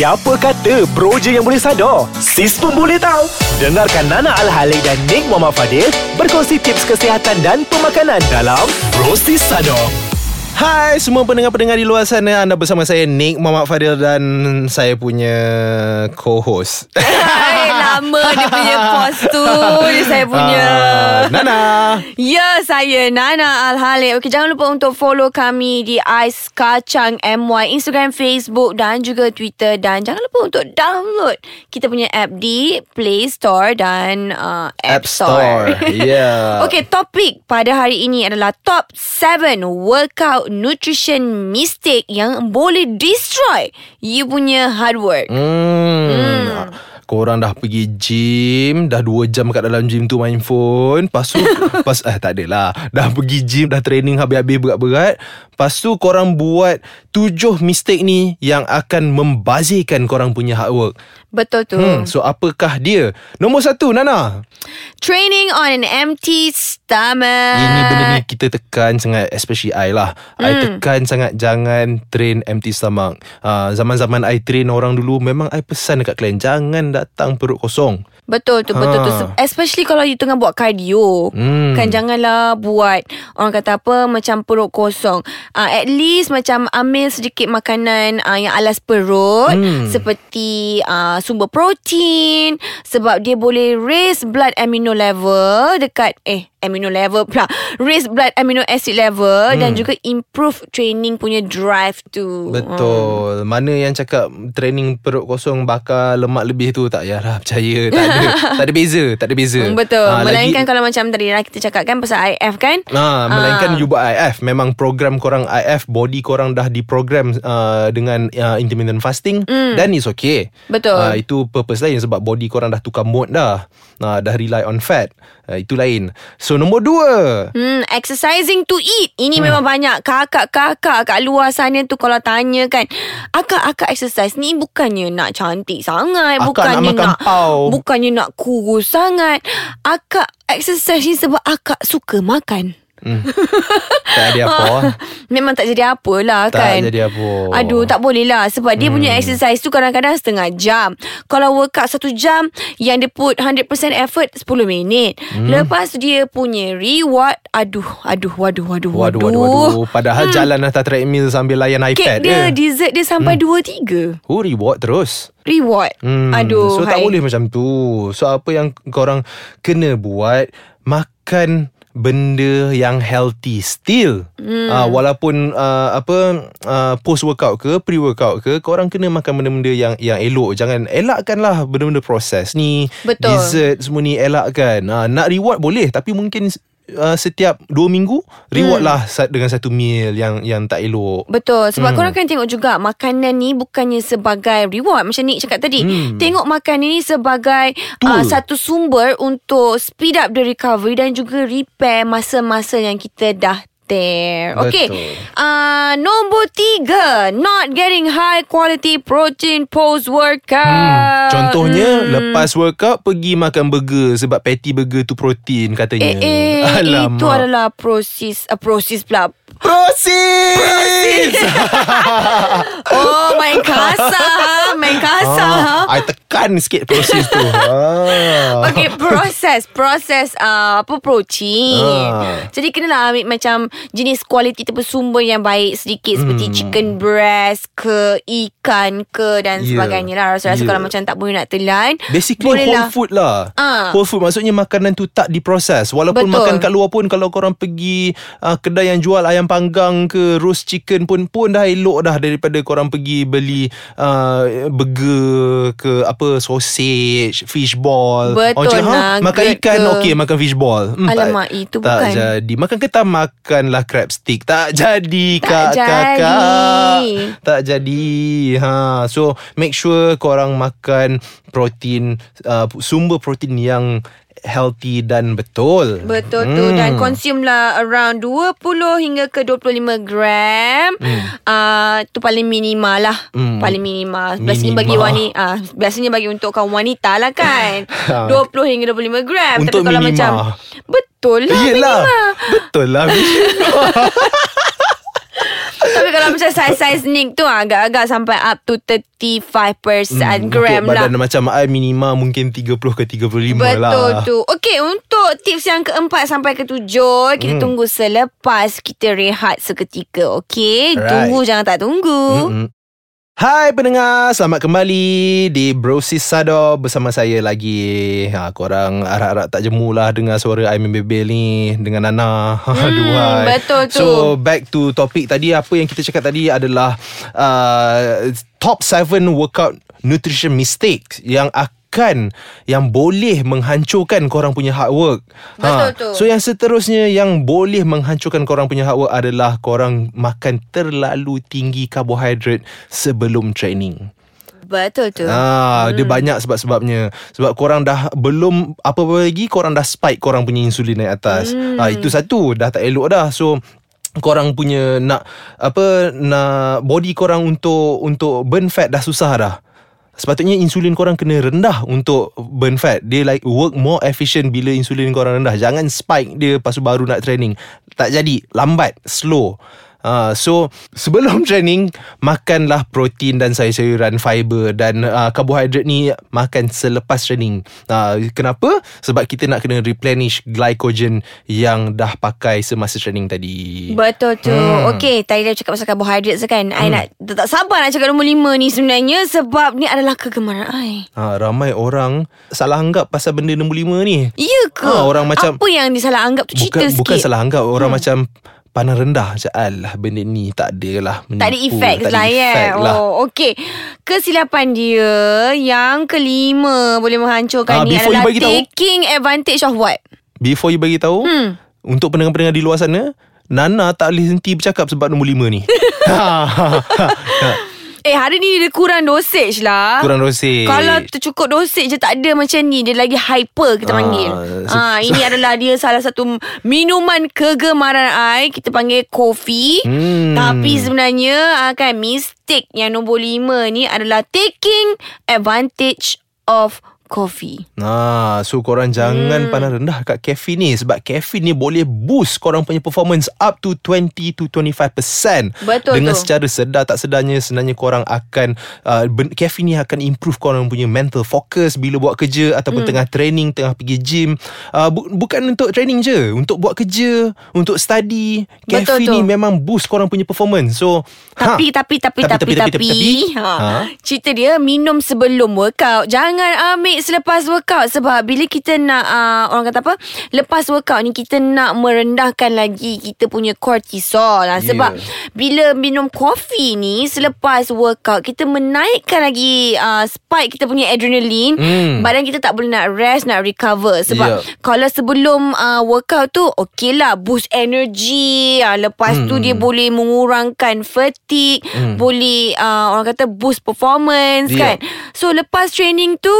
Siapa kata bro je yang boleh sadar? Sis pun boleh tahu. Dengarkan Nana Al-Halik dan Nick Muhammad Fadil berkongsi tips kesihatan dan pemakanan dalam Bro Sis Sadar. Hai semua pendengar-pendengar di luar sana Anda bersama saya Nick Muhammad Fadil Dan saya punya co-host Lama dia punya pos tu Dia saya punya Ah, Nana Ya, saya Nana Al-Halik Okey, jangan lupa untuk follow kami Di Ais Kacang MY Instagram, Facebook Dan juga Twitter Dan jangan lupa untuk download Kita punya app di Play Store Dan uh, App, App Store. Yeah. Okey, topik pada hari ini adalah Top 7 Workout Nutrition Mistake Yang boleh destroy You punya hard work Hmm. Hmm. Korang dah pergi gym Dah 2 jam kat dalam gym tu main phone. Lepas tu pas, Eh tak adalah. Dah pergi gym Dah training habis-habis berat-berat. Lepas tu korang buat 7 mistake ni Yang akan membazirkan korang punya hard work Betul tu Hmm, so apakah dia? Nombor satu, Nana. Training on an empty stomach. Ini benda ni kita tekan sangat Especially I lah hmm. I tekan sangat Jangan train empty stomach uh, Zaman-zaman I train orang dulu Memang I pesan dekat klien Jangan datang perut kosong Betul tu, betul tu. Ha. Especially kalau you tengah buat cardio. Hmm. Kan janganlah buat orang kata apa macam perut kosong. Uh, at least macam ambil sedikit makanan uh, yang alas perut Hmm. seperti uh, sumber protein sebab dia boleh raise blood amino level dekat eh amino level pula raise blood amino acid level hmm. dan juga improve training punya drive tu. Betul Mana yang cakap Training perut kosong Bakar lemak lebih tu Tak payahlah percaya Tak ada Tak ada beza Tak ada beza Hmm, betul. Ah, Melainkan lagi- kalau macam tadi lah kita cakap kan pasal IF kan. Ha, melainkan Ah. you buat IF Memang program korang IF Body korang dah diprogram uh, Dengan uh, intermittent fasting. Dan it's okay Betul. uh, Itu purpose lain Sebab body korang dah tukar mode dah uh, Dah rely on fat uh, Itu lain So nombor dua Hmm, exercising to eat. Ini hmm. memang banyak kakak-kakak kat luar sana tu kalau tanya kan, akak-akak exercise ni bukannya nak cantik sangat, Akak bukannya nak makan pau." bukannya nak kurus sangat. Akak exercise ni sebab akak suka makan. Hmm. Tak ada apa lah. Memang tak jadi apalah Tak kan jadi apa. Aduh tak boleh lah Sebab dia punya exercise tu Kadang-kadang setengah jam Kalau workout satu jam Yang dia put 100% effort 10 minit hmm. Lepas tu dia punya reward Aduh Aduh Waduh Waduh Waduh, waduh, waduh. Padahal hmm. jalan atas treadmill sambil layan Kek iPad dia je. Dessert dia sampai hmm. 2-3 Oh, reward terus. Reward Hmm, Aduh So tak hai. boleh macam tu So apa yang korang kena buat Makan benda yang healthy still hmm. uh, walaupun uh, apa uh, post workout ke pre workout ke korang kena makan benda-benda yang yang elok jangan elakkanlah benda-benda proses ni Betul. dessert semua ni elakkan uh, nak reward boleh tapi mungkin uh, setiap 2 minggu reward lah sa- dengan satu meal yang yang tak elok Betul Sebab Hmm. hmm. korang kan tengok juga Makanan ni bukannya sebagai reward Macam Nick cakap tadi Hmm. Tengok makanan ni sebagai uh, Satu sumber untuk speed up the recovery Dan juga repair masa-masa yang kita dah tear Okay Betul. uh, Nombor tiga Not getting high quality protein post-workout Hmm, contohnya Hmm. lepas workout pergi makan burger sebab patty burger tu protein katanya. Eh, eh itu adalah proses uh, Proses pula proses. Oh main kasar ha? Main kasar ha? ah, I tekan sikit proses tu. ah. Okay, proses proses uh, apa protein. Ah. Jadi kenalah ambil macam jenis kualiti bersumber yang baik sedikit seperti Hmm. chicken breast ke ikan ke dan Yeah. sebagainya lah. Rasa-rasa Yeah. kalau macam tak boleh nak telan, Basically whole food lah Ah. Whole food maksudnya makanan tu tak diproses Walaupun Betul. makan kat luar pun Kalau korang pergi uh, Kedai yang jual ayam panggang ke Roast chicken pun Pun dah elok dah Daripada korang pergi beli uh, Burger ke Apa Sausage Fish ball Betul, Orang cakap, ha, Makan ikan ke." Okey makan fish ball hmm, Alamak, tak, itu tak bukan. jadi Makan ketam Makanlah crab stick Tak jadi Tak kak jadi. kakak Tak jadi ha. So make sure korang makan Protein uh, Sumber protein yang Healthy dan betul. Betul tu. Dan consume lah Around 20 hingga ke 25 gram. Hmm. uh, Tu paling minimal lah. Hmm. Paling minimal. Biasanya Minima. bagi wanita uh, Biasanya bagi untuk kaum wanita lah kan. 20 hingga 25 gram. Untuk Tapi kalau minima. macam Betul lah Yelah minima Betul lah Tapi kalau macam saiz-saiz Nick tu Agak-agak sampai up to 35% gram Hmm, Untuk lah badan macam I minima mungkin 30 ke 35 Betul lah tu Okay untuk tips yang keempat sampai ketujuh Kita Hmm. tunggu selepas kita rehat seketika Okay Alright. Tunggu jangan tak tunggu Mm-mm. Hai pendengar, selamat kembali di Brosis Sado bersama saya lagi. Ha, korang harap-harap tak jemu lah dengar suara Aimin Bebel ni dengan Nana. Aduhai. betul tu. So back to topik tadi, apa yang kita cakap tadi adalah uh, top 7 workout nutrition mistakes yang akan yang boleh menghancurkan korang punya hard work. Betul tu. So yang seterusnya yang boleh menghancurkan korang punya hard work adalah korang makan terlalu tinggi karbohidrat sebelum training. Betul tu Ah, hmm. dia banyak sebab-sebabnya. Sebab korang dah belum apa-apa lagi korang dah spike korang punya insulin naik atas. Hmm. Ah, itu satu dah tak elok dah. So korang punya nak apa nak body korang untuk untuk burn fat dah susah dah. Sepatutnya insulin korang kena rendah untuk burn fat. Dia like work more efficient bila insulin korang rendah. Jangan spike dia lepas baru nak training. Tak jadi, lambat, slow. Uh, so sebelum training makanlah protein dan sayur-sayuran fiber dan uh, karbohidrat ni makan selepas training. Uh, kenapa? Sebab kita nak kena replenish glycogen yang dah pakai semasa training tadi. Betul tu hmm. Okay Tadi dah cakap pasal karbohidrat kan hmm. I nak Tak sabar nak cakap nombor lima ni sebenarnya Sebab ni adalah kegemaran I Ha, ramai orang salah anggap pasal benda nombor lima ni. Ya ke? Ah, orang macam- Apa yang disalah anggap tu cerita Bukan, sikit bukan salah anggap Orang hmm. macam Pandang rendah macam Alah benda ni tak ada lah menipu, Tak ada efek tak lah ya lah. Oh okey Kesilapan dia Yang kelima Boleh menghancurkan Ah, ni before you Adalah bagi tahu- taking advantage of what? Before you bagi tahu Hmm. Untuk pendengar-pendengar di luar sana Nana tak boleh henti bercakap Sebab nombor lima ni Eh hari ni dia kurang dosage lah. Kurang dosage. Kalau tercukup dosage je tak ada macam ni. Dia lagi hyper kita Ah, panggil. so- ah, Ini adalah dia salah satu minuman kegemaran I. Kita panggil kopi. Hmm. Tapi sebenarnya ah, kan mistake yang nombor lima ni adalah Taking advantage of coffee Nah, so korang jangan hmm. pandang rendah kat caffeine ni sebab caffeine ni boleh boost korang punya performance up to 20 to 25%. Betul Dengan tu. secara sedar tak sedarnya sebenarnya korang akan uh, ben- caffeine ni akan improve korang punya mental focus bila buat kerja ataupun hmm. tengah training, tengah pergi gym. Uh, bu- bukan untuk training je, untuk buat kerja, untuk study. Betul Caffeine tu. ni memang boost korang punya performance. So, Tapi, tapi, tapi, tapi, tapi, tapi, ha. Ha? Cerita dia minum sebelum workout. Jangan ambil selepas workout. Sebab bila kita nak, uh, orang kata apa, lepas workout ni kita nak merendahkan lagi kita punya cortisol. Ha. Sebab bila minum kopi ni selepas workout, kita menaikkan lagi uh, spike kita punya adrenaline. Hmm. Badan kita tak boleh nak rest, nak recover. Sebab Yeah. kalau sebelum uh, workout tu okey lah boost energy uh, lepas hmm. tu dia boleh mengurangkan fatigue hmm. boleh uh, orang kata boost performance Yeah. kan so lepas training tu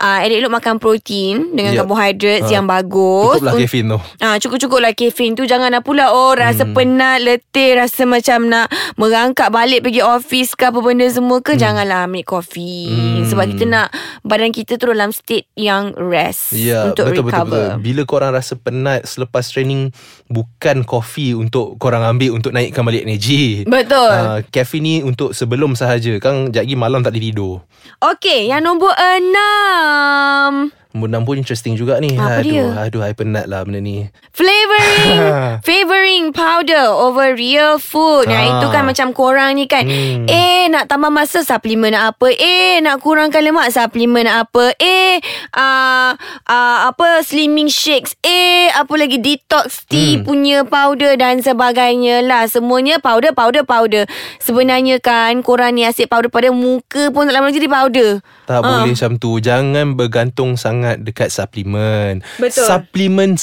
uh, elok-elok makan protein dengan Yeah. carbohydrates Ha. yang bagus cukuplah caffeine tu. Ah, cukup-cukup lah caffeine tu Janganlah pula Oh rasa hmm. penat Letih Rasa macam nak Merangkak balik Pergi office ke Apa benda semua ke hmm. Janganlah ambil kopi hmm. Sebab kita nak Badan kita tu dalam state Yang rest Ya, Untuk betul, betul, recover betul. Bila korang rasa penat selepas training, bukan kopi untuk korang ambil untuk naikkan balik energi. Betul. Uh, caffeine ni untuk sebelum sahaja. Kan lagi malam tak boleh tidur. Okey, yang nombor enam. Um, Nombor enam pun interesting juga ni. Apa aduh, dia? aduh, I penat lah benda ni. Flavoring Flavoring powder Over real food Yang Ah. itu kan macam korang ni kan Hmm. Eh nak tambah masa Suplemen nak apa Eh nak kurangkan lemak Suplemen nak apa Eh uh, uh, Apa Slimming shakes Eh apa lagi Detox tea Hmm. punya powder Dan sebagainya lah Semuanya powder Powder powder Sebenarnya kan Korang ni asyik powder pada Muka pun tak lama jadi powder Tak Ah. boleh macam tu. Jangan bergantung sangat dekat suplemen. Betul. Suplemen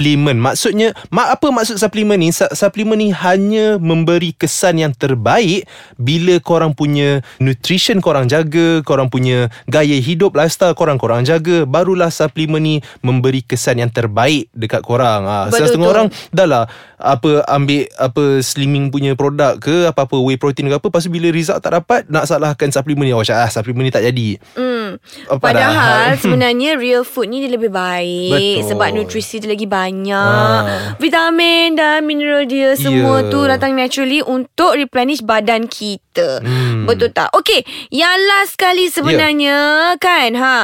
suplemen. Maksudnya mak apa maksud suplemen ni? Su- Suplemen ni hanya memberi kesan yang terbaik bila korang punya nutrition korang jaga, korang punya gaya hidup lifestyle korang korang jaga, barulah suplemen ni memberi kesan yang terbaik dekat korang. Ah, Betul setengah orang dah lah apa ambil apa slimming punya produk ke apa-apa whey protein ke apa lepas tu bila result tak dapat nak salahkan suplemen ni oh Syah, ah, suplemen ni tak jadi Hmm. Padahal sebenarnya real food ni dia lebih baik Betul. sebab nutrisi dia lagi banyak. Ah. Vitamin dan mineral dia semua Ya. tu datang naturally untuk replenish badan kita. Hmm. Betul tak? Okey, yang last sekali sebenarnya kan ha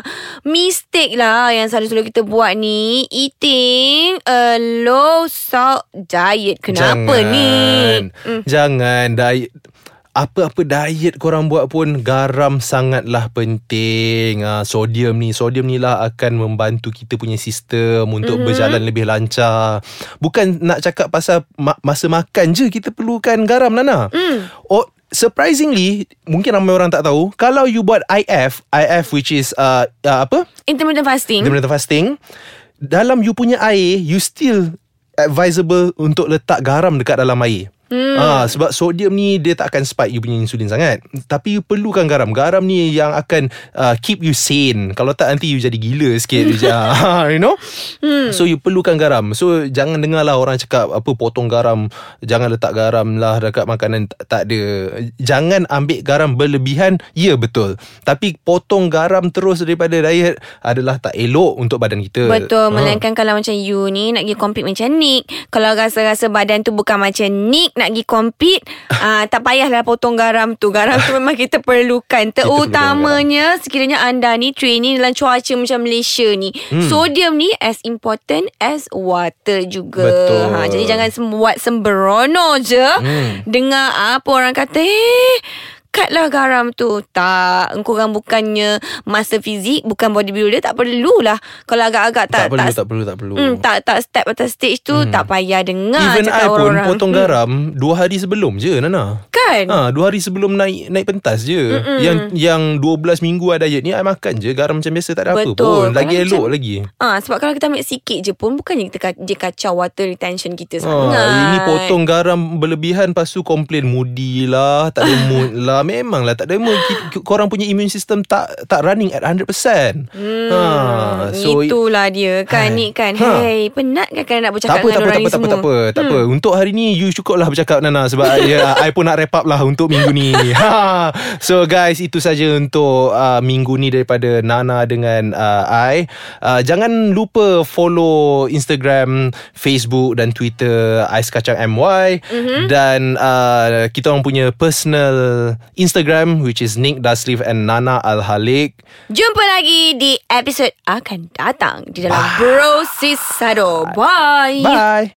mistake lah yang selalu-selalu kita buat ni eating a low salt diet. Kenapa Jangan. ni? Hmm. Jangan diet apa-apa diet korang buat pun garam sangatlah penting. Ha, sodium ni, sodium ni lah akan membantu kita punya sistem untuk mm-hmm. berjalan lebih lancar. Bukan nak cakap pasal ma- masa makan je kita perlukan garam Nana. Mm. Oh surprisingly mungkin ramai orang tak tahu kalau you buat IF, IF which is uh, uh, apa? Intermittent fasting. Intermittent fasting dalam you punya air you still advisable untuk letak garam dekat dalam air. Hmm. Ha, sebab sodium ni dia tak akan spike you punya insulin sangat. Tapi you perlukan garam. Garam ni yang akan uh, keep you sane. Kalau tak nanti you jadi gila sikit. you, ja- you know? Hmm. So you perlukan garam. So jangan dengar lah orang cakap apa potong garam. Jangan letak garam lah dekat makanan. Tak, tak ada. Jangan ambil garam berlebihan. Ya betul. Tapi potong garam terus daripada diet adalah tak elok untuk badan kita. Betul Ha. Melainkan kalau macam you ni Nak pergi compete macam Nick Kalau rasa-rasa badan tu Bukan macam Nick Nak pergi compete uh, Tak payahlah potong garam tu Garam tu memang kita perlukan Terutamanya Sekiranya anda ni Training dalam cuaca Macam Malaysia ni hmm. Sodium ni As important as water juga Betul. ha, Jadi jangan buat sembrono je Hmm. Dengar apa orang kata Eh Cutlah garam tu Tak Korang bukannya Master fizik Bukan bodybuilder Tak perlulah Kalau agak-agak tak, tak perlu, tak, tak perlu, tak perlu. Hmm, tak tak step atas stage tu hmm. tak payah dengar Even I pun orang-orang. potong Hmm. garam Dua hari sebelum je Nana Kan? Ha, dua hari sebelum naik naik pentas je. Mm-mm. Yang yang 12 minggu I diet ni I makan je garam macam biasa tak ada apa Betul. pun. Lagi Kalau elok macam- lagi. Ah, sebab kalau kita ambil sikit je pun bukannya kita dia kacau water retention kita Ha, sangat. ini potong garam berlebihan Lepas tu komplain moody lah Tak ada mood lah Memang lah tak Ki- Korang punya immune system Tak tak running at 100% Hmm, ha, so, itulah dia kan Hai. ni kan. Ha. Hey, penat kan kan nak tak bercakap apa, tak apa, dengan orang tak apa, ni tak apa, semua. tak apa, tak apa. Untuk hari ni, you cukup lah bercakap Nana sebab ya, I pun nak wrap up lah untuk minggu ni. Ha. So guys, itu saja untuk uh, minggu ni daripada Nana dengan uh, I. Uh, jangan lupa follow Instagram, Facebook dan Twitter Ais Kacang MY mm-hmm. dan uh, kita orang punya personal Instagram which is Nick Dasrif and Nana Al Halik. Jumpa lagi di episod akan datang di dalam Bro Sisado. Bye. Bye.